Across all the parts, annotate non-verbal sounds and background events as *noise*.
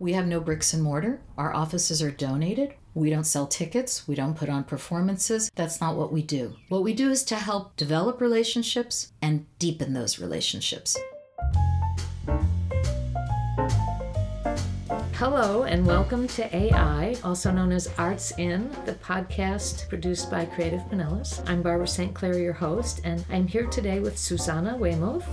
We have no bricks and mortar. Our offices are donated. We don't sell tickets. We don't put on performances. That's not what we do. What we do is to help develop relationships and deepen those relationships. Hello, and welcome to AI, also known as Arts In, the podcast produced by Creative Pinellas. I'm Barbara St. Clair, your host, and I'm here today with Susanna Weymouth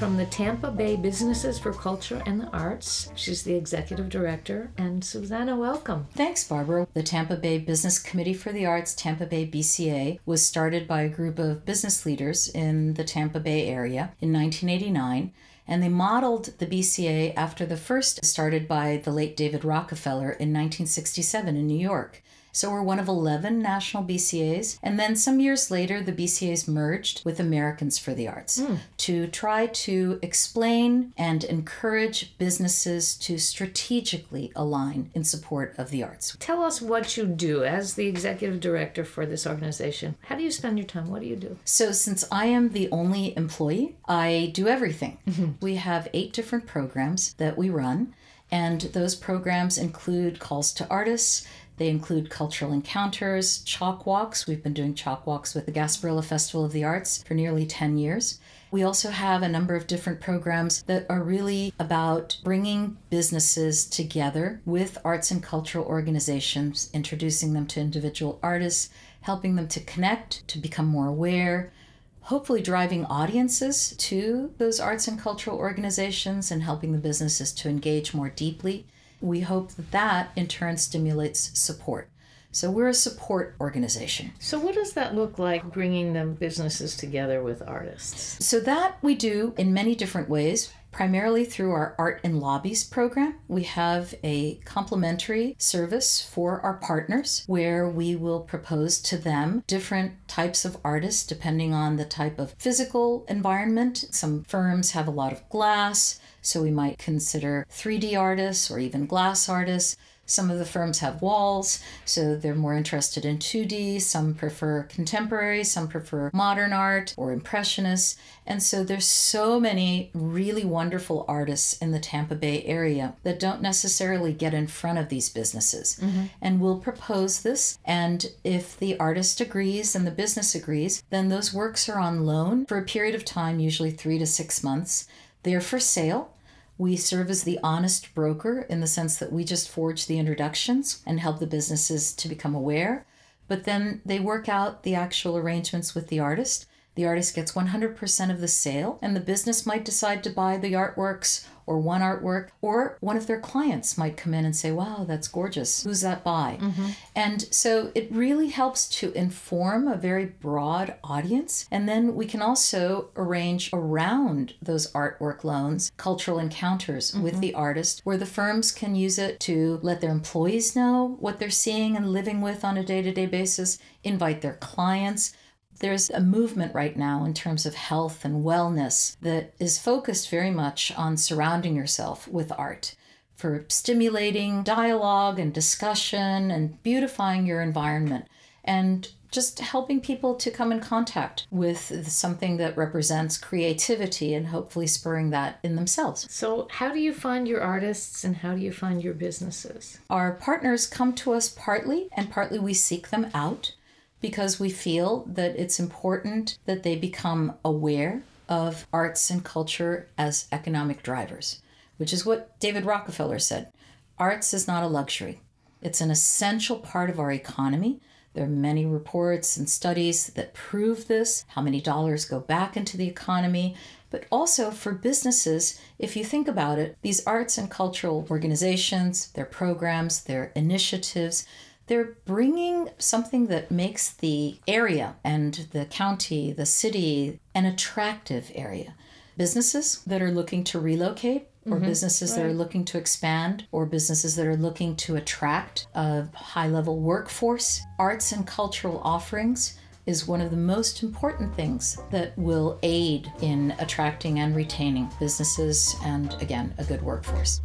from the Tampa Bay Businesses for Culture and the Arts. She's the executive director. And Susanna, welcome. Thanks, Barbara. The Tampa Bay Business Committee for the Arts, Tampa Bay BCA, was started by a group of business leaders in the Tampa Bay area in 1989 and they modeled the BCA after the first started by the late David Rockefeller in 1967 in New York. So we're one of 11 national BCAs. And then some years later, the BCAs merged with Americans for the Arts mm. to try to explain and encourage businesses to strategically align in support of the arts. Tell us what you do as the executive director for this organization. How do you spend your time? What do you do? So, since I am the only employee, I do everything. Mm-hmm. We have eight different programs that we run. And those programs include calls to artists, they include cultural encounters, chalk walks. We've been doing chalk walks with the Gasparilla Festival of the Arts for nearly 10 years. We also have a number of different programs that are really about bringing businesses together with arts and cultural organizations, introducing them to individual artists, helping them to connect, to become more aware, hopefully driving audiences to those arts and cultural organizations and helping the businesses to engage more deeply we hope that that in turn stimulates support. So we're a support organization. So what does that look like bringing them businesses together with artists? So that we do in many different ways. Primarily through our Art in Lobbies program. We have a complimentary service for our partners where we will propose to them different types of artists depending on the type of physical environment. Some firms have a lot of glass, so we might consider 3D artists or even glass artists. Some of the firms have walls, so they're more interested in 2D. Some prefer contemporary, some prefer modern art or impressionists. And so there's so many really wonderful artists in the Tampa Bay area that don't necessarily get in front of these businesses. Mm-hmm. And we'll propose this. And if the artist agrees and the business agrees, then those works are on loan for a period of time, usually three to six months. They're for sale. We serve as the honest broker in the sense that we just forge the introductions and help the businesses to become aware. But then they work out the actual arrangements with the artist. The artist gets 100% of the sale, and the business might decide to buy the artworks or one artwork, or one of their clients might come in and say, Wow, that's gorgeous. Who's that by? Mm-hmm. And so it really helps to inform a very broad audience. And then we can also arrange around those artwork loans cultural encounters mm-hmm. with the artist where the firms can use it to let their employees know what they're seeing and living with on a day to day basis, invite their clients there's a movement right now in terms of health and wellness that is focused very much on surrounding yourself with art for stimulating dialogue and discussion and beautifying your environment and just helping people to come in contact with something that represents creativity and hopefully spurring that in themselves. So, how do you find your artists and how do you find your businesses? Our partners come to us partly, and partly we seek them out because we feel that it's important that they become aware of arts and culture as economic drivers, which is what David Rockefeller said. Arts is not a luxury, it's an essential part of our economy. There are many reports and studies that prove this, how many dollars go back into the economy. But also for businesses, if you think about it, these arts and cultural organizations, their programs, their initiatives, they're bringing something that makes the area and the county, the city, an attractive area. Businesses that are looking to relocate, or mm-hmm. businesses right. that are looking to expand, or businesses that are looking to attract a high level workforce, arts and cultural offerings is one of the most important things that will aid in attracting and retaining businesses and, again, a good workforce.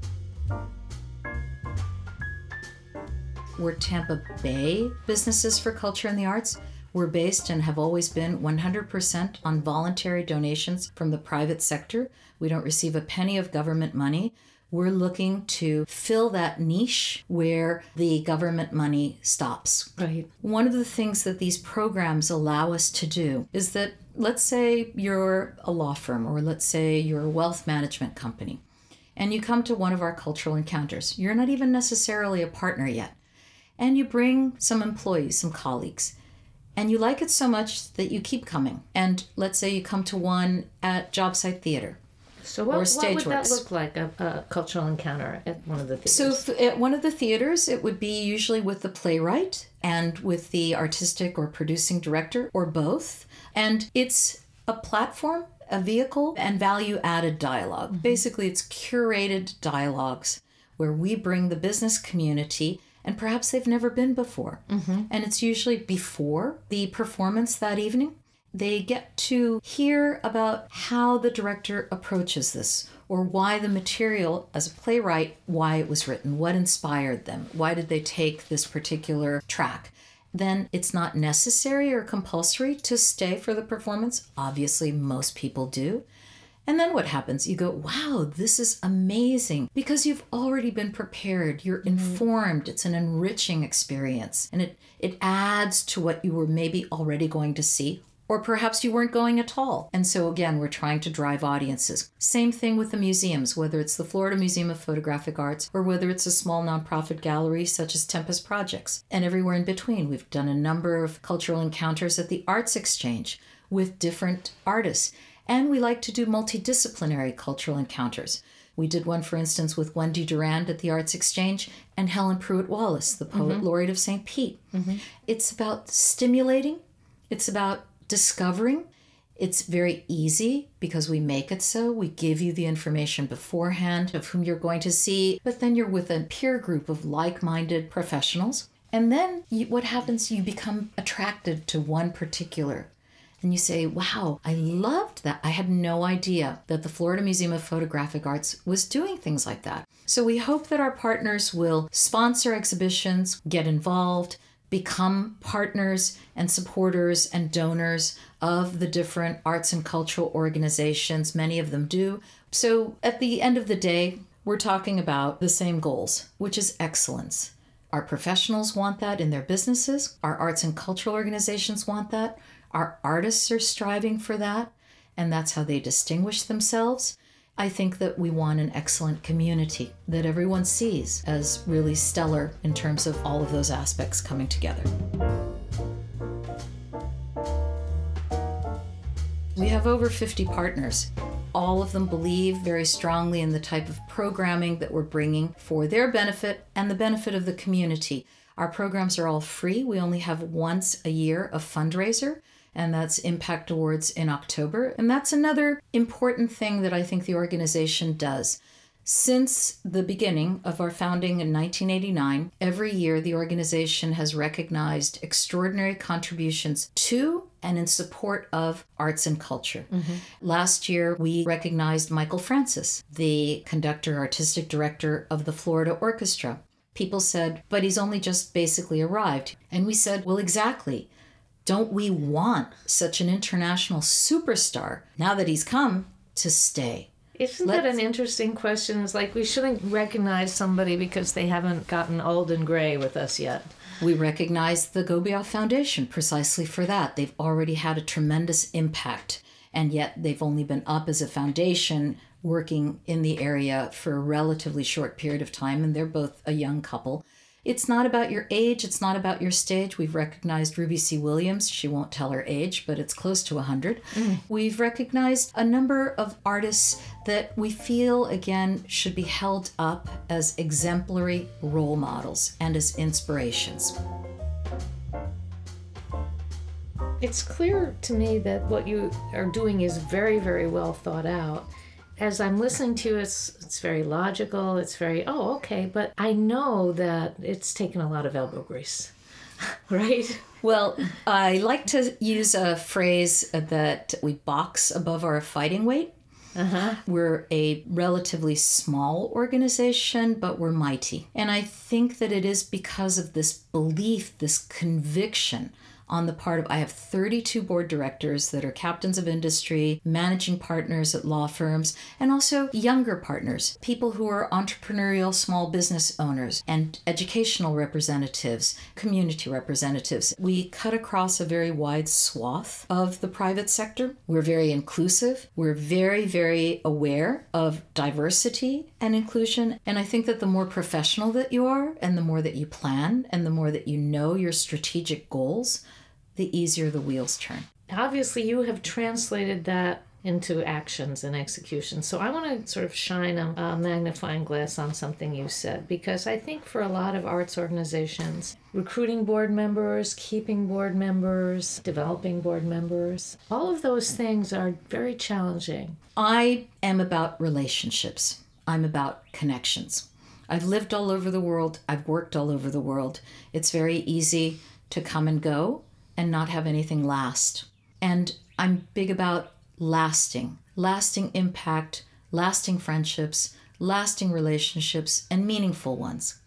We're Tampa Bay Businesses for Culture and the Arts. We're based and have always been 100% on voluntary donations from the private sector. We don't receive a penny of government money. We're looking to fill that niche where the government money stops. Right. One of the things that these programs allow us to do is that let's say you're a law firm or let's say you're a wealth management company and you come to one of our cultural encounters. You're not even necessarily a partner yet. And you bring some employees, some colleagues, and you like it so much that you keep coming. And let's say you come to one at Jobsite Theater. So what, Or what would that look like, a, a cultural encounter at one of the theaters? So, if, at one of the theaters, it would be usually with the playwright and with the artistic or producing director, or both. And it's a platform, a vehicle, and value added dialog mm-hmm. Basically, it's curated dialogues where we bring the business community. And perhaps they've never been before. Mm-hmm. And it's usually before the performance that evening. They get to hear about how the director approaches this or why the material as a playwright why it was written what inspired them why did they take this particular track then it's not necessary or compulsory to stay for the performance obviously most people do and then what happens? You go, wow, this is amazing because you've already been prepared. You're mm-hmm. informed. It's an enriching experience and it, it adds to what you were maybe already going to see. Or perhaps you weren't going at all. And so, again, we're trying to drive audiences. Same thing with the museums, whether it's the Florida Museum of Photographic Arts or whether it's a small nonprofit gallery such as Tempus Projects. And everywhere in between, we've done a number of cultural encounters at the Arts Exchange with different artists. And we like to do multidisciplinary cultural encounters. We did one, for instance, with Wendy Durand at the Arts Exchange and Helen Pruitt Wallace, the poet mm-hmm. laureate of St. Pete. Mm-hmm. It's about stimulating, it's about discovering. It's very easy because we make it so. We give you the information beforehand of whom you're going to see, but then you're with a peer group of like minded professionals. And then you, what happens? You become attracted to one particular and you say, wow, I loved that. I had no idea that the Florida Museum of Photographic Arts was doing things like that. So we hope that our partners will sponsor exhibitions, get involved, become partners and supporters and donors of the different arts and cultural organizations. Many of them do. So at the end of the day, we're talking about the same goals, which is excellence. Our professionals want that in their businesses. Our arts and cultural organizations want that. Our artists are striving for that, and that's how they distinguish themselves. I think that we want an excellent community that everyone sees as really stellar in terms of all of those aspects coming together. We have over 50 partners. All of them believe very strongly in the type of programming that we're bringing for their benefit and the benefit of the community. Our programs are all free. We only have once a year of fundraiser, and that's Impact Awards in October. And that's another important thing that I think the organization does. Since the beginning of our founding in 1989, every year the organization has recognized extraordinary contributions to and in support of arts and culture. Mm-hmm. Last year, we recognized Michael Francis, the conductor, artistic director of the Florida Orchestra. People said, but he's only just basically arrived. And we said, well, exactly. Don't we want such an international superstar now that he's come to stay? Isn't that Let's- an interesting question? It's like we shouldn't recognize somebody because they haven't gotten old and gray with us yet. We recognize the Gobioff Foundation precisely for that. They've already had a tremendous impact, and yet they've only been up as a foundation working in the area for a relatively short period of time, and they're both a young couple. It's not about your age, it's not about your stage. We've recognized Ruby C. Williams. She won't tell her age, but it's close to 100. Mm. We've recognized a number of artists that we feel, again, should be held up as exemplary role models and as inspirations. It's clear to me that what you are doing is very, very well thought out. As I'm listening to you, it's it's very logical. It's very oh okay, but I know that it's taken a lot of elbow grease, *laughs* right? Well, I like to use a phrase that we box above our fighting weight. Uh-huh. We're a relatively small organization, but we're mighty. And I think that it is because of this belief, this conviction on the part of I have 32 board directors that are captains of industry, managing partners at law firms, and also younger partners, people who are entrepreneurial small business owners and educational representatives, community representatives. We cut across a very wide swath of the private sector. We're very inclusive. We're very, very aware of diversity and inclusion. And I think that the more professional that you are, and the more that you plan, and the more that you know your strategic goals, the easier the wheels turn. Obviously, you have translated that into actions and execution. So I want to sort of shine a, a, magnifying glass on something you said because I think for a lot of arts organizations, recruiting board members, keeping board members, developing board members, all of those things are very challenging. I am about relationships. I'm about connections. I've lived all over the world. I've worked all over the world. It's very easy to come and go and not have anything last. And I'm big about lasting, lasting impact, lasting friendships, lasting relationships, and meaningful ones.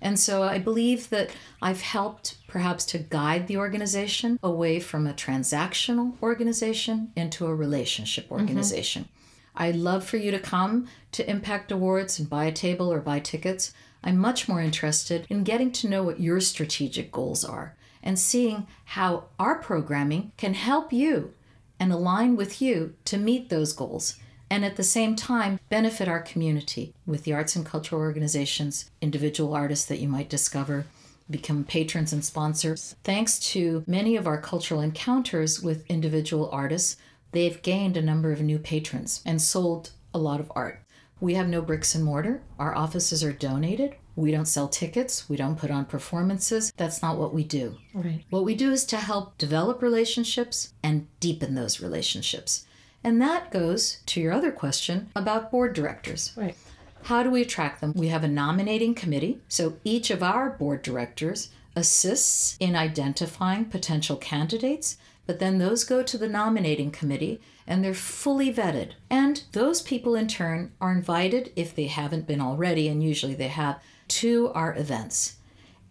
And so I believe that I've helped perhaps to guide the organization away from a transactional organization into a relationship mm-hmm. organization. Mm-hmm. I'd love for you to come to Impact Awards and buy a table or buy tickets. I'm much more interested in getting to know what your strategic goals are and seeing how our programming can help you and align with you to meet those goals and at the same time benefit our community with the arts and cultural organizations, individual artists that you might discover, become patrons and sponsors. Thanks to many of our cultural encounters with individual artists, they've gained a number of new patrons and sold a lot of art. We have no bricks and mortar. Our offices are donated. We don't sell tickets. We don't put on performances. That's not what we do. Right. What we do is to help develop relationships and deepen those relationships. And that goes to your other question about board directors. Right. How do we attract them? We have a nominating committee. So each of our board directors assists in identifying potential candidates, but then those go to the nominating committee and they're fully vetted. And those people, in turn, are invited, if they haven't been already, and usually they have, to our events.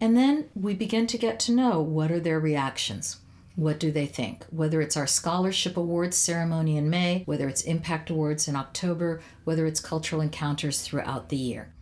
And then we begin to get to know what are their reactions. What do they think? Whether it's our scholarship awards ceremony in May, whether it's impact awards in October, whether it's cultural encounters throughout the year.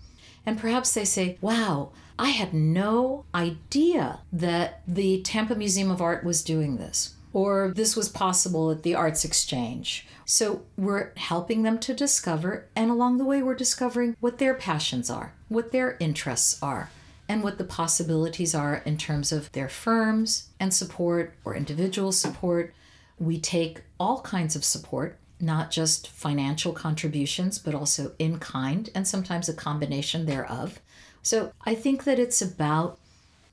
And perhaps they say, wow, I had no idea that the Tampa Museum of Art was doing this or this was possible at the Arts Exchange. So we're helping them to discover, and along the way, we're discovering what their passions are, what their interests are, and what the possibilities are in terms of their firms and support or individual support. We take all kinds of support, not just financial contributions, but also in kind and sometimes a combination thereof. So I think that it's about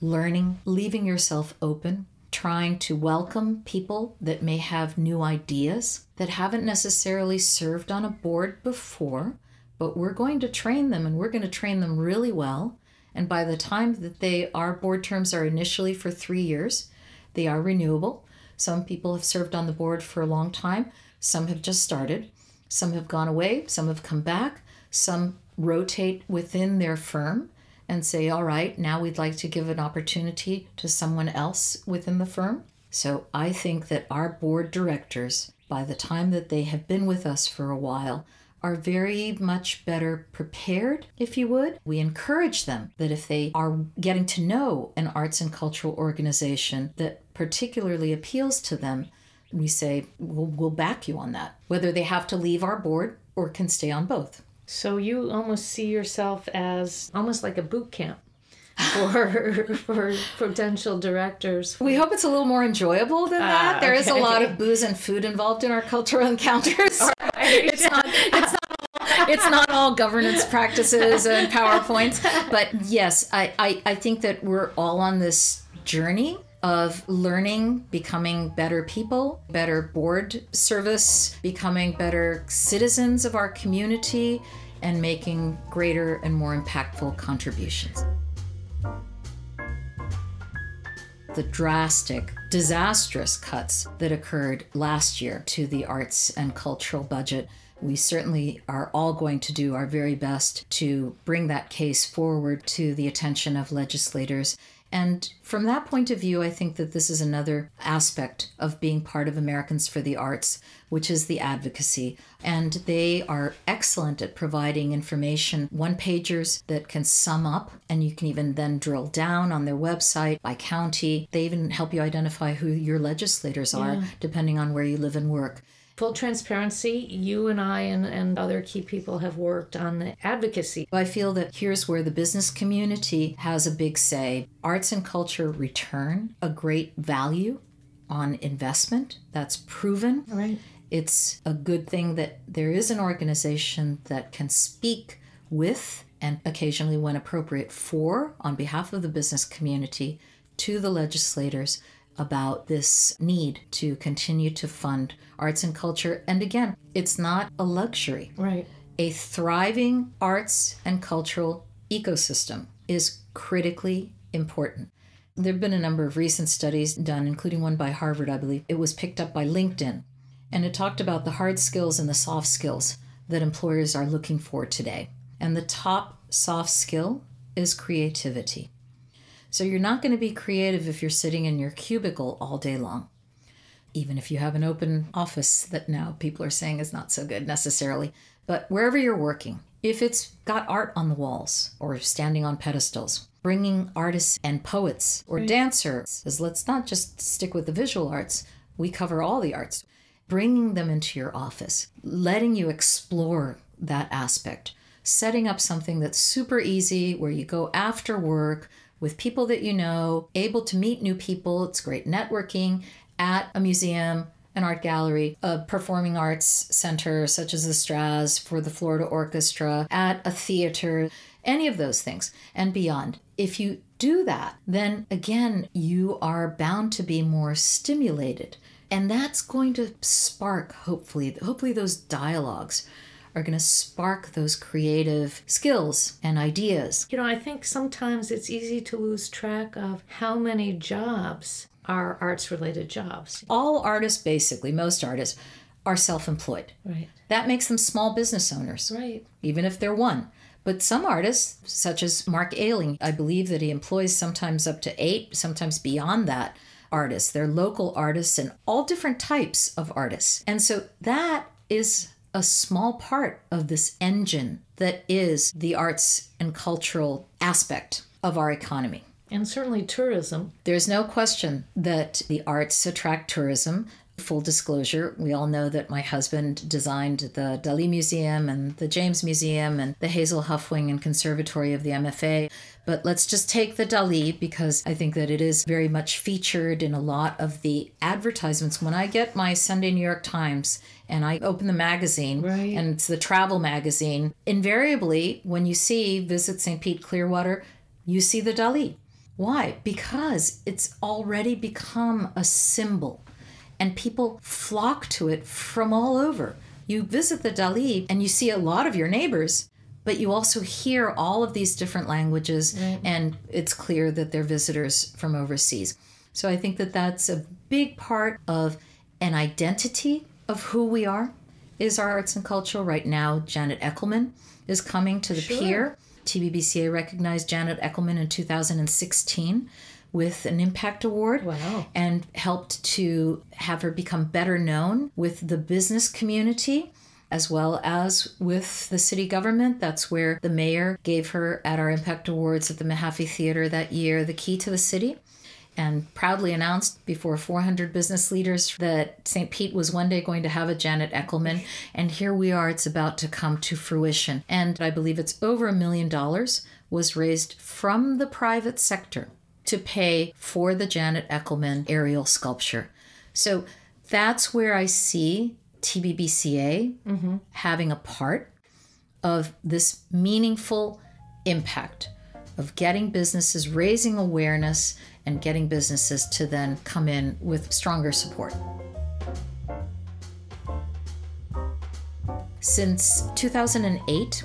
learning, leaving yourself open trying to welcome people that may have new ideas that haven't necessarily served on a board before, but we're going to train them and we're going to train them really well. And by the time that they our board terms are initially for 3 years, they are renewable. Some people have served on the board for a long time, some have just started, some have gone away, some have come back, some rotate within their firm and say, all right, now we'd like to give an opportunity to someone else within the firm. So I think that our board directors, by the time that they have been with us for a while, are very much better prepared, if you would. We encourage them that if they are getting to know an arts and cultural organization that particularly appeals to them, we say, we'll, we'll back you on that, whether they have to leave our board or can stay on both. So you almost see yourself as almost like a boot camp for *laughs* for potential directors. We hope it's a little more enjoyable than that. Uh, there is okay. a lot of booze and food involved in our cultural *laughs* encounters. Right. it's not it's not it's not all governance practices and PowerPoints. But yes, I, I, I think that we're all on this journey of learning, becoming better people, better board service, becoming better citizens of our community, and making greater and more impactful contributions. The drastic, disastrous cuts that occurred last year to the arts and cultural budget we certainly are all going to do our very best to bring that case forward to the attention of legislators And from that point of view, I think that this is another aspect of being part of Americans for the Arts, which is the advocacy. And they are excellent at providing information, one pagers that can sum up, and you can even then drill down on their website by county. They even help you identify who your legislators are, Yeah. depending on where you live and work. Full transparency, you and I and, and other key people have worked on the advocacy. I feel that here's where the business community has a big say. Arts and culture return a great value on investment. That's proven. Right. It's a good thing that there is an organization that can speak with and occasionally, when appropriate, for, on behalf of the business community, to the legislators about this need to continue to fund arts and culture. And again, it's not a luxury Right. a thriving arts and cultural ecosystem is critically important. There have been a number of recent studies done, including one by Harvard, I believe. It was picked up by LinkedIn, and it talked about the hard skills and the soft skills that employers are looking for today. And the top soft skill is creativity. So you're not going to be creative if you're sitting in your cubicle all day long. Even if you have an open office that now people are saying is not so good necessarily. But wherever you're working, if it's got art on the walls or standing on pedestals, bringing artists and poets or dancers, because let's not just stick with the visual arts, we cover all the arts, bringing them into your office, letting you explore that aspect, setting up something that's super easy where you go after work with people that you know, able to meet new people. It's great networking at a museum, an art gallery, a performing arts center such as the Straz for the Florida Orchestra, at a theater, any of those things and beyond. If you do that, then again, you are bound to be more stimulated. And that's going to spark, hopefully, hopefully those dialogues are going to spark those creative skills and ideas. You know, I think sometimes it's easy to lose track of how many jobs are arts related jobs. All artists, basically, most artists, are self employed. Right. That makes them small business owners, Right. even if they're one. But some artists, such as Mark Aeling, I believe that he employs sometimes up to eight, sometimes beyond that, artists. They're local artists and all different types of artists. And so that is a small part of this engine that is the arts and cultural aspect of our economy. And certainly tourism. There's no question that the arts attract tourism. Full disclosure, we all know that my husband designed the Dali Museum and the James Museum and the Hazel Hough Wing and Conservatory of the MFA. But let's just take the Dali because I think that it is very much featured in a lot of the advertisements. When I get my Sunday New York Times and I open the magazine, Right. and it's the travel magazine, invariably, when you see Visit St. Pete Clearwater, you see the Dali. Why? Because it's already become a symbol and people flock to it from all over. You visit the Dali and you see a lot of your neighbors, but you also hear all of these different languages, and it's clear that they're visitors from overseas. So I think that that's a big part of an identity of who we are is our arts and culture right now Janet Echelman is coming to the Sure. pier tbbca recognized Janet Echelman in 2016 with an impact award Wow. and helped to have her become better known with the business community as well as with the city government. That's where the mayor gave her at our Impact Awards at the Mahaffey Theater that year the key to the city and proudly announced before 400 business leaders that St. Pete was one day going to have a Janet Echelman. And here we are, it's about to come to fruition. And I believe it's over a million dollars was raised from the private sector to pay for the Janet Echelman aerial sculpture. So that's where I see TBBCA mm-hmm. having a part of this meaningful impact of getting businesses raising awareness and getting businesses to then come in with stronger support. Since 2008,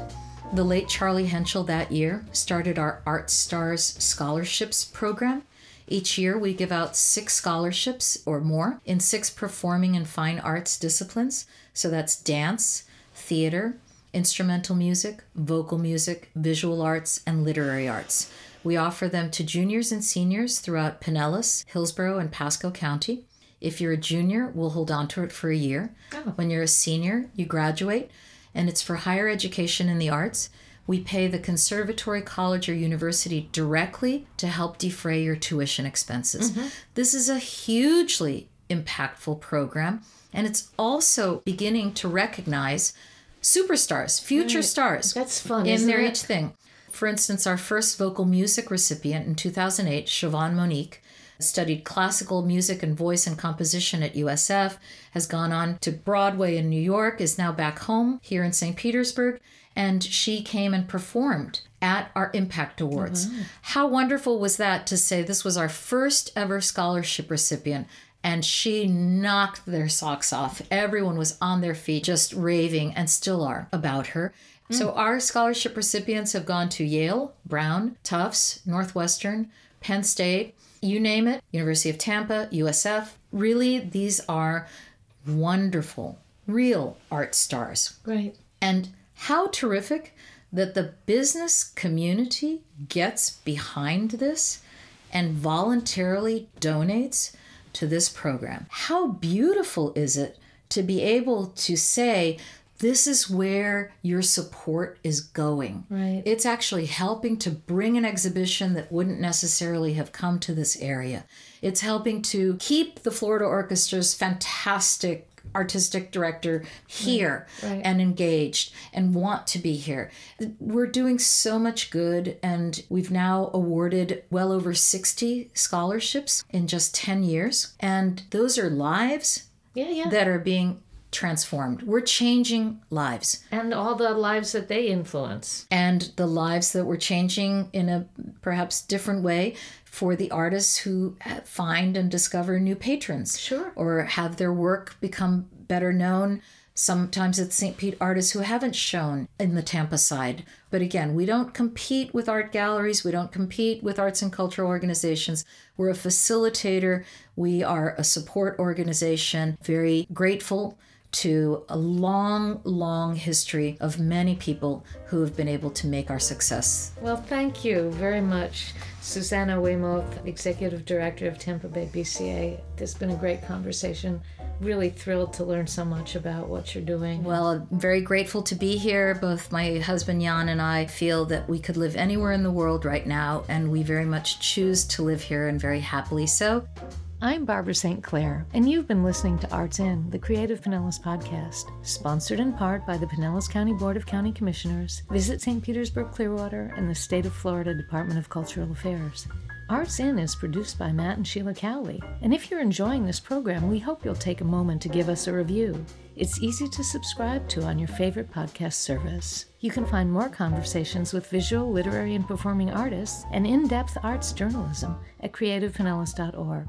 the late Charlie Henschel that year started our Art Stars Scholarships program. Each year, we give out six scholarships or more in six performing and fine arts disciplines. So that's dance, theater, instrumental music, vocal music, visual arts, and literary arts. We offer them to juniors and seniors throughout Pinellas, Hillsborough, and Pasco County. If you're a junior, we'll hold on to it for a year. Oh. When you're a senior, you graduate, and it's for higher education in the arts. We pay the conservatory, college, or university directly to help defray your tuition expenses. Mm-hmm. This is a hugely impactful program, and it's also beginning to recognize superstars, future stars That's fun, in their it? each thing. For instance, our first vocal music recipient in 2008, Siobhan Monique, studied classical music and voice and composition at USF, has gone on to Broadway in New York, is now back home here in St. Petersburg, and she came and performed at our Impact Awards. Mm-hmm. How wonderful was that to say this was our first ever scholarship recipient? And she knocked their socks off. Everyone was on their feet, just raving, and still are about her. So, mm. our scholarship recipients have gone to Yale, Brown, Tufts, Northwestern, Penn State, you name it, University of Tampa, USF. Really, these are wonderful, real art stars. Right. And how terrific that the business community gets behind this and voluntarily donates to this program. How beautiful is it to be able to say, this is where your support is going. Right. It's actually helping to bring an exhibition that wouldn't necessarily have come to this area. It's helping to keep the Florida Orchestra's fantastic artistic director here right. and engaged and want to be here. We're doing so much good, and we've now awarded well over 60 scholarships in just 10 years. And those are lives Yeah, yeah. that are being transformed. We're changing lives. And all the lives that they influence. and the lives that we're changing in a perhaps different way for the artists who find and discover new patrons. Sure. or have their work become better known. Sometimes it's st pete artists who haven't shown in the tampa side. But again we don't compete with art galleries. We don't compete with arts and cultural organizations. We're a facilitator. We are a support organization. Very grateful to a long, long history of many people who have been able to make our success. Well, thank you very much, Susanna Weymouth, Executive Director of Tampa Bay BCA. This has been a great conversation. Really thrilled to learn so much about what you're doing. Well, I'm very grateful to be here. Both my husband Jan and I feel that we could live anywhere in the world right now, and we very much choose to live here and very happily so. I'm Barbara St. Clair, and you've been listening to Arts In, the Creative Pinellas podcast, sponsored in part by the Pinellas County Board of County Commissioners, Visit St. Petersburg Clearwater, and the State of Florida Department of Cultural Affairs. Arts In is produced by Matt and Sheila Cowley, and if you're enjoying this program, we hope you'll take a moment to give us a review. It's easy to subscribe to on your favorite podcast service. You can find more conversations with visual, literary, and performing artists and in depth arts journalism at creativepinellas.org.